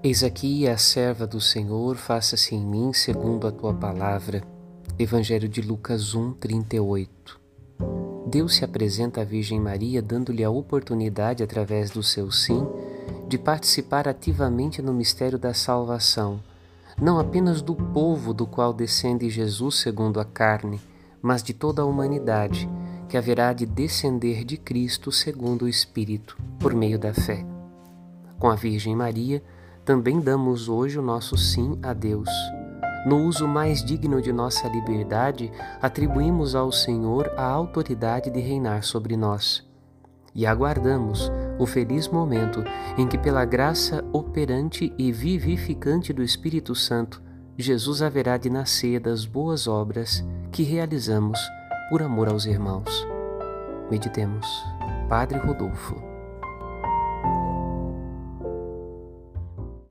Eis aqui a serva do Senhor, faça-se em mim segundo a tua palavra. Evangelho de Lucas 1, 38. Deus se apresenta à Virgem Maria, dando-lhe a oportunidade, através do seu sim, de participar ativamente no mistério da salvação, não apenas do povo do qual descende Jesus segundo a carne, mas de toda a humanidade, que haverá de descender de Cristo segundo o Espírito, por meio da fé. Com a Virgem Maria, também damos hoje o nosso sim a Deus. No uso mais digno de nossa liberdade, atribuímos ao Senhor a autoridade de reinar sobre nós. E aguardamos o feliz momento em que, pela graça operante e vivificante do Espírito Santo, Jesus haverá de nascer das boas obras que realizamos por amor aos irmãos. Meditemos. Padre Rodolfo.